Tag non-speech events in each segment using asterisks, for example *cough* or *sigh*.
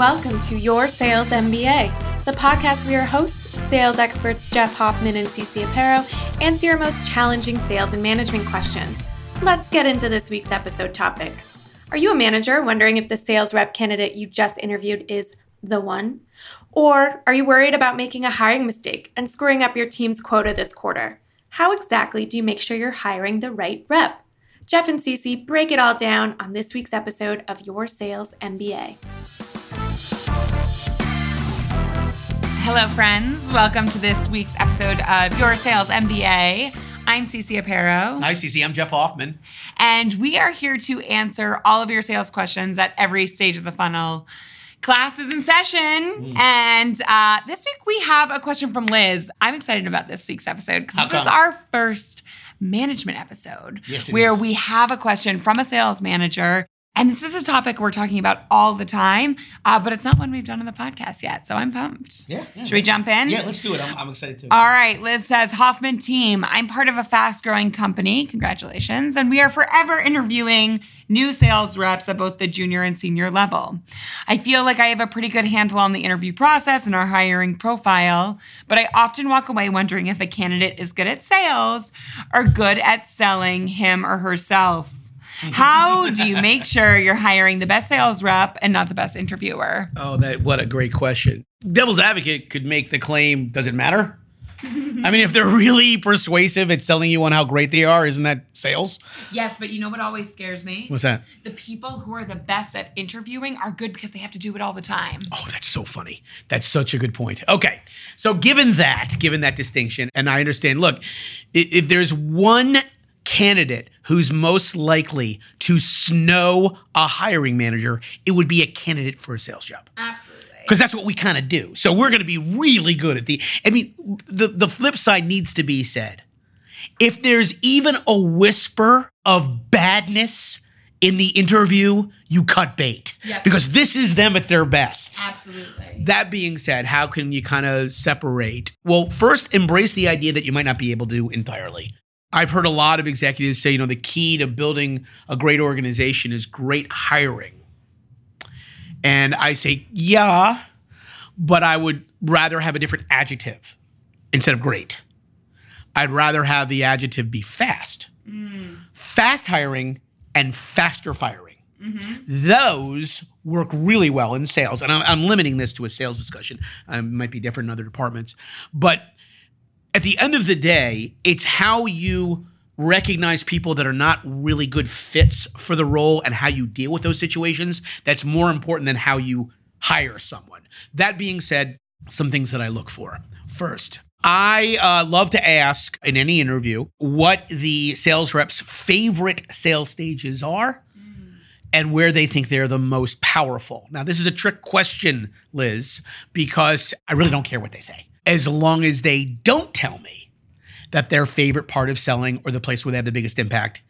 welcome to Your Sales MBA, the podcast where your hosts, sales experts Jeff Hoffman and Cece Aparo, answer your most challenging sales and management questions. Let's get into this week's episode topic. Are you a manager wondering if the sales rep candidate you just interviewed is the one? Or are you worried about making a hiring mistake and screwing up your team's quota this quarter? How exactly do you make sure you're hiring the right rep? Jeff and Cece break it all down on this week's episode of Your Sales MBA. Hello, friends. Welcome to this week's episode of Your Sales MBA. I'm Cece Aparo. Hi, Cece. I'm Jeff Hoffman. And we are here to answer all of your sales questions at every stage of the funnel. Class is in session. Mm. And uh, this week we have a question from Liz. I'm excited about this week's episode because this is our first management episode yes, where is. we have a question from a sales manager and this is a topic we're talking about all the time, uh, but it's not one we've done on the podcast yet. So I'm pumped. Yeah. yeah Should we jump in? Yeah, let's do it. I'm, I'm excited too. All right. Liz says Hoffman team. I'm part of a fast growing company. Congratulations. And we are forever interviewing new sales reps at both the junior and senior level. I feel like I have a pretty good handle on the interview process and our hiring profile, but I often walk away wondering if a candidate is good at sales or good at selling him or herself. *laughs* How do you make sure you're hiring the best sales rep and not the best interviewer? Oh, that what a great question. Devil's advocate could make the claim, does it matter? I mean, if they're really persuasive at selling you on how great they are, isn't that sales? Yes, but you know what always scares me? What's that? The people who are the best at interviewing are good because they have to do it all the time. Oh, that's so funny. That's such a good point. Okay. So, given that, given that distinction, and I understand, look, if there's one candidate who's most likely to snow a hiring manager, it would be a candidate for a sales job. Absolutely. Because that's what we kind of do. So we're going to be really good at the. I mean, the the flip side needs to be said. If there's even a whisper of badness in the interview, you cut bait. Yep. Because this is them at their best. Absolutely. That being said, how can you kind of separate? Well, first, embrace the idea that you might not be able to entirely. I've heard a lot of executives say, you know, the key to building a great organization is great hiring. And I say, yeah, but I would rather have a different adjective instead of great. I'd rather have the adjective be fast. Mm. Fast hiring and faster firing. Mm-hmm. Those work really well in sales. And I'm, I'm, limiting this to a sales discussion. It might be different in other departments. But at the end of the day, it's how you recognize people that are not really good fits for the role and how you deal with those situations that's more important than how you hire someone. That being said, some things that I look for. First, I uh, love to ask in any interview what the sales rep's favorite sales stages are and where they think they're the most powerful. Now, this is a trick question, Liz, because I really don't care what they say as long as they don't tell me that their favorite part of selling or the place where they have the biggest impact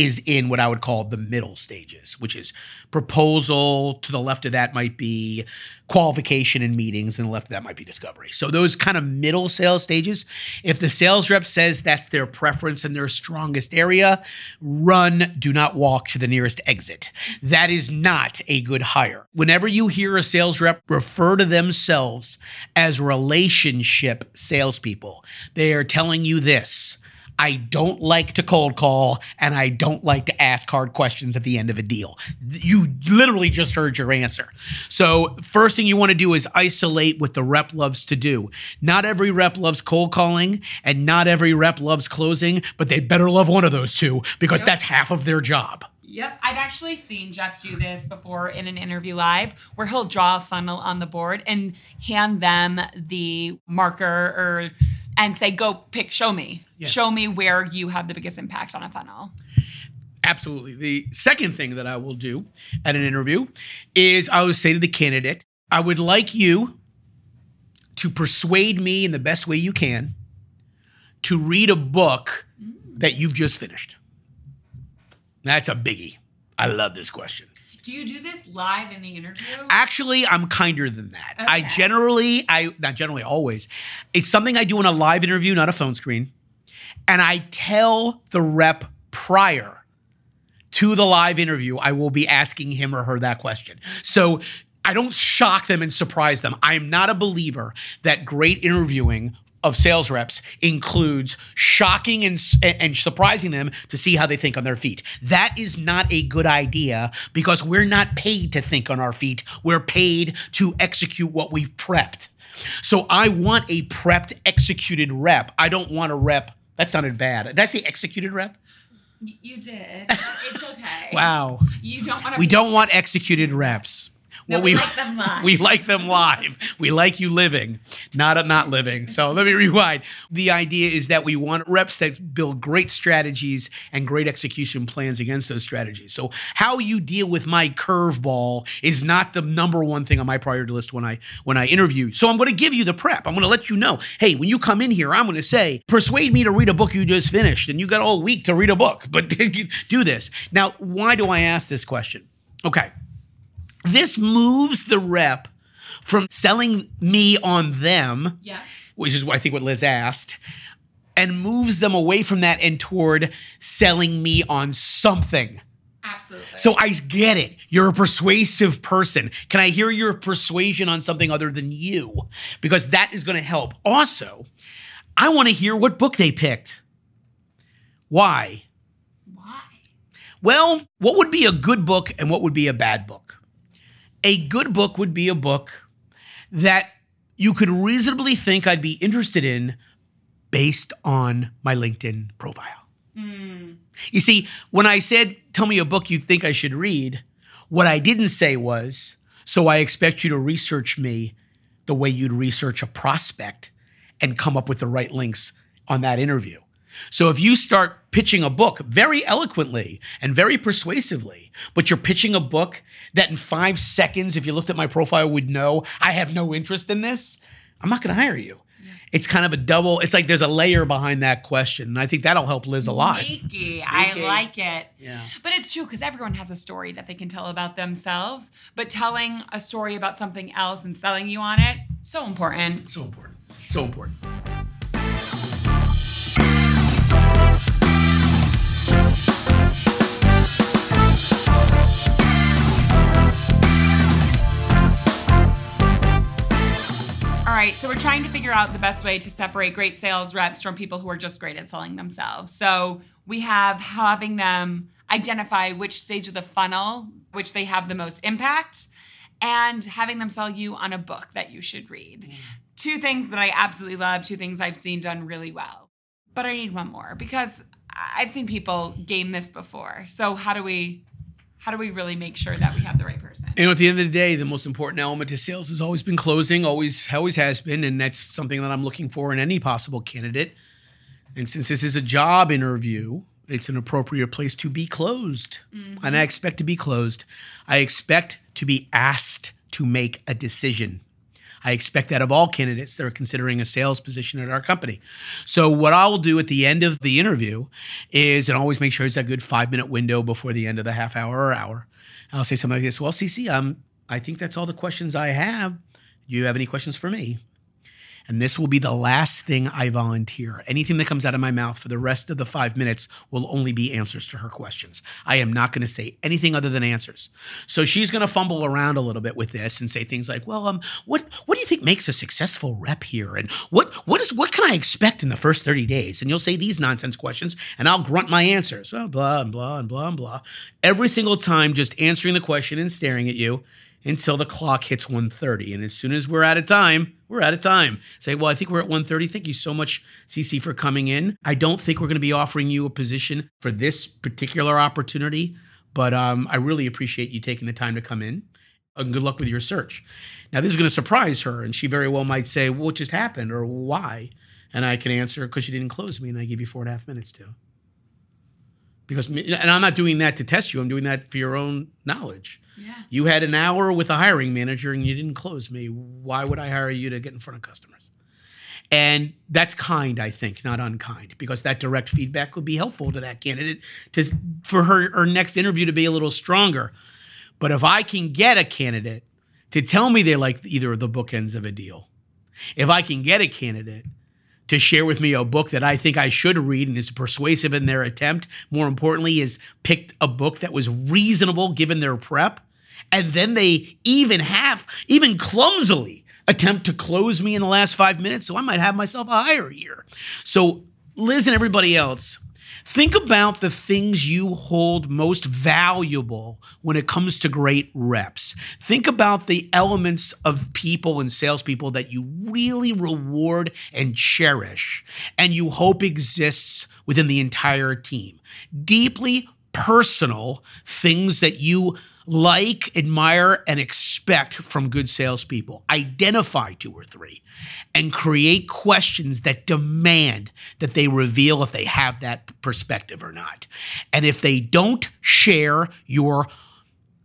is in what I would call the middle stages, which is proposal. To the left of that might be qualification and meetings, and the left of that might be discovery. So those kind of middle sales stages, if the sales rep says that's their preference and their strongest area, run, do not walk to the nearest exit. That is not a good hire. Whenever you hear a sales rep refer to themselves as relationship salespeople, they are telling you this I don't like to cold call and I don't like to ask hard questions at the end of a deal. You literally just heard your answer. So, first thing you want to do is isolate what the rep loves to do. Not every rep loves cold calling and not every rep loves closing, but they better love one of those two because yep. that's half of their job. Yep. I've actually seen Jeff do this before in an interview live where he'll draw a funnel on the board and hand them the marker or and say, go pick, show me. Yeah. Show me where you have the biggest impact on a funnel. Absolutely. The second thing that I will do at an interview is I will say to the candidate, I would like you to persuade me in the best way you can to read a book that you've just finished. That's a biggie. I love this question. Do you do this live in the interview? Actually, I'm kinder than that. Okay. I generally, I not generally, always. It's something I do in a live interview, not a phone screen, and I tell the rep prior to the live interview, I will be asking him or her that question. So I don't shock them and surprise them. I am not a believer that great interviewing of sales reps includes shocking and, and surprising them to see how they think on their feet. That is not a good idea because we're not paid to think on our feet. We're paid to execute what we've prepped. So I want a prepped, executed rep. I don't want a rep. That sounded bad. Did I say executed rep? You did. *laughs* It's okay. wow. You don't want. We don't want executed reps. No, What we like them *laughs* live. We like them live. We like you living, not not living. So let me rewind. The idea is that we want reps that build great strategies and great execution plans against those strategies. So how you deal with my curveball is not the number one thing on my priority list when I when I interview. So I'm going to give you the prep. I'm going to let you know. Hey, when you come in here, I'm going to say, persuade me to read a book you just finished, and you got all week to read a book. But *laughs* do this now. Why do I ask this question? Okay. This moves the rep from selling me on them, Yeah. which is what I think what Liz asked, and moves them away from that and toward selling me on something. Absolutely. So I get it. You're a persuasive person. Can I hear your persuasion on something other than you? Because that is going to help. Also, I want to hear what book they picked. Why? why? Well, what would be a good book and what would be a bad book? A good book would be a book that you could reasonably think I'd be interested in based on my LinkedIn profile. Hmm. You see, when I said, tell me a book you think I should read, what I didn't say was, so I expect you to research me the way you'd research a prospect and come up with the right links on that interview. So if you start pitching a book very eloquently and very persuasively, but you're pitching a book that in five seconds, if you looked at my profile, would know I have no interest in this, I'm not going to hire you. It's kind of a double, it's like there's a layer behind that question. And I think that'll help Liz a lot. Sneaky. I like it. Yeah. But it's true because everyone has a story that they can tell about themselves. But telling a story about something else and selling you on it, so important. So important. So important. Right, so we're trying to figure out the best way to separate great sales reps from people who are just great at selling themselves. So we have having them identify which stage of the funnel which they have the most impact and having them sell you on a book that you should read. Mm. Two things that I absolutely love, two things I've seen done really well. But I need one more because I've seen people game this before. So how do we how do we really make sure that we have the right person? And at the end of the day, the most important element to sales has always been closing, always always has been, and that's something that I'm looking for in any possible candidate. And since this is a job interview, it's an appropriate place to be closed. Mm-hmm. And I expect to be closed. I expect to be asked to make a decision. I expect that of all candidates that are considering a sales position at our company. So, what I will do at the end of the interview is, and always make sure it's a good five minute window before the end of the half hour or hour. I'll say something like this Well, Cece, um, I think that's all the questions I have. Do you have any questions for me? And this will be the last thing I volunteer. Anything that comes out of my mouth for the rest of the five minutes will only be answers to her questions. I am not going to say anything other than answers. So she's going to fumble around a little bit with this and say things like, "Well, um, what what do you think makes a successful rep here? And what what is what can I expect in the first thirty days?" And you'll say these nonsense questions, and I'll grunt my answers. Oh, blah and blah and blah and blah. Every single time, just answering the question and staring at you until the clock hits 1.30 and as soon as we're out of time we're out of time. Say well i think we're at 1.30 thank you so much Cece for coming in. I don't think we're going to be offering you a position for this particular opportunity but um, i really appreciate you taking the time to come in and good luck with your search. Now this is going to surprise her and she very well might say well, what just happened? or why? And i can answer because she didn't close me and i give you four and a half minutes to because and i'm not doing that to test you i'm doing that for your own knowledge Yeah. you had an hour with a hiring manager and you didn't close me. Why would I hire you to get in front of customers? And that's kind, I think, not unkind, because that direct feedback would be helpful to that candidate to for her, her next interview to be a little stronger. But if I can get a candidate to tell me they like either of the bookends of a deal, if I can get a candidate to share with me a book that I think I should read and is persuasive in their attempt, more importantly, is picked a book that was reasonable given their prep, And then they even have, even clumsily, attempt to close me in the last five minutes. So I might have myself a hire here. So, Liz and everybody else, think about the things you hold most valuable when it comes to great reps. Think about the elements of people and salespeople that you really reward and cherish, and you hope exists within the entire team. Deeply personal things that you like, admire, and expect from good salespeople. Identify two or three and create questions that demand that they reveal if they have that perspective or not. And if they don't share your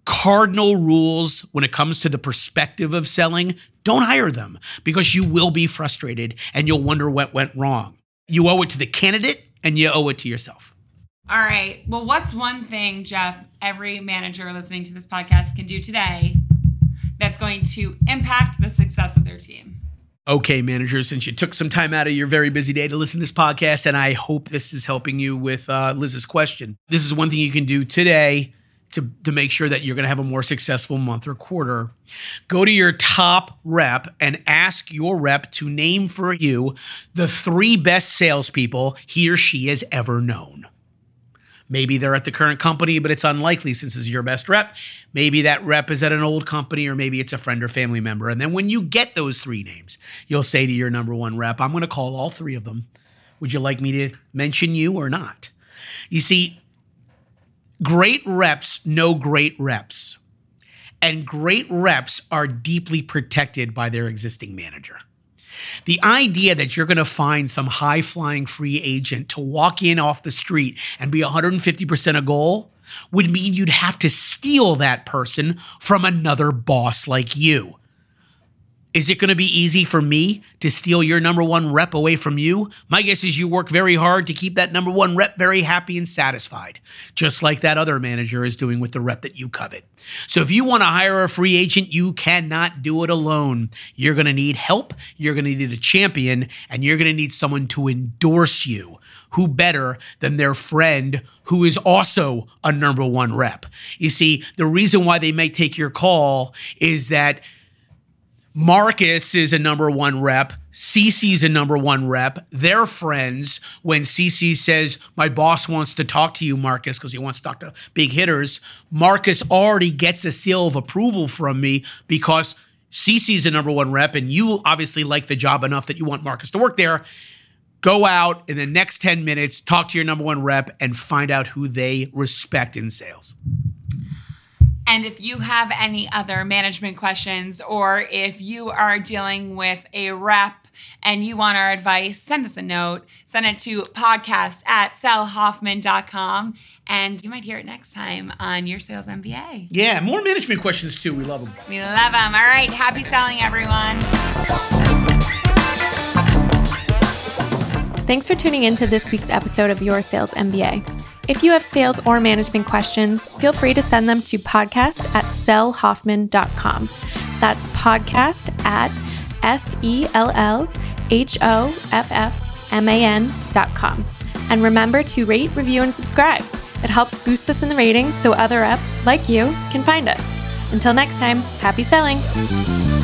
cardinal rules when it comes to the perspective of selling, don't hire them because you will be frustrated and you'll wonder what went wrong. You owe it to the candidate and you owe it to yourself. All right. Well, what's one thing, Jeff, every manager listening to this podcast can do today that's going to impact the success of their team? Okay, manager, since you took some time out of your very busy day to listen to this podcast, and I hope this is helping you with uh, Liz's question. This is one thing you can do today to, to make sure that you're going to have a more successful month or quarter. Go to your top rep and ask your rep to name for you the three best salespeople he or she has ever known. Maybe they're at the current company, but it's unlikely since it's your best rep. Maybe that rep is at an old company, or maybe it's a friend or family member. And then when you get those three names, you'll say to your number one rep, I'm going to call all three of them. Would you like me to mention you or not? You see, great reps know great reps, and great reps are deeply protected by their existing manager. The idea that you're going to find some high flying free agent to walk in off the street and be 150% a goal would mean you'd have to steal that person from another boss like you. Is it going to be easy for me to steal your number one rep away from you? My guess is you work very hard to keep that number one rep very happy and satisfied, just like that other manager is doing with the rep that you covet. So if you want to hire a free agent, you cannot do it alone. You're going to need help, you're going to need a champion, and you're going to need someone to endorse you. Who better than their friend who is also a number one rep? You see, the reason why they may take your call is that Marcus is a number one rep. Cece's a number one rep. They're friends. When Cece says, My boss wants to talk to you, Marcus, because he wants to talk to big hitters, Marcus already gets a seal of approval from me because Cece's a number one rep, and you obviously like the job enough that you want Marcus to work there. Go out in the next 10 minutes, talk to your number one rep, and find out who they respect in sales. And if you have any other management questions, or if you are dealing with a rep and you want our advice, send us a note. Send it to podcast at sellhoffman.com. And you might hear it next time on Your Sales MBA. Yeah, more management questions too. We love them. We love them. All right. Happy selling, everyone. Thanks for tuning in to this week's episode of Your Sales MBA. If you have sales or management questions, feel free to send them to podcast at sellhoffman.com. That's podcast at S E L L H O F F M A N.com. And remember to rate, review, and subscribe. It helps boost us in the ratings so other reps like you can find us. Until next time, happy selling.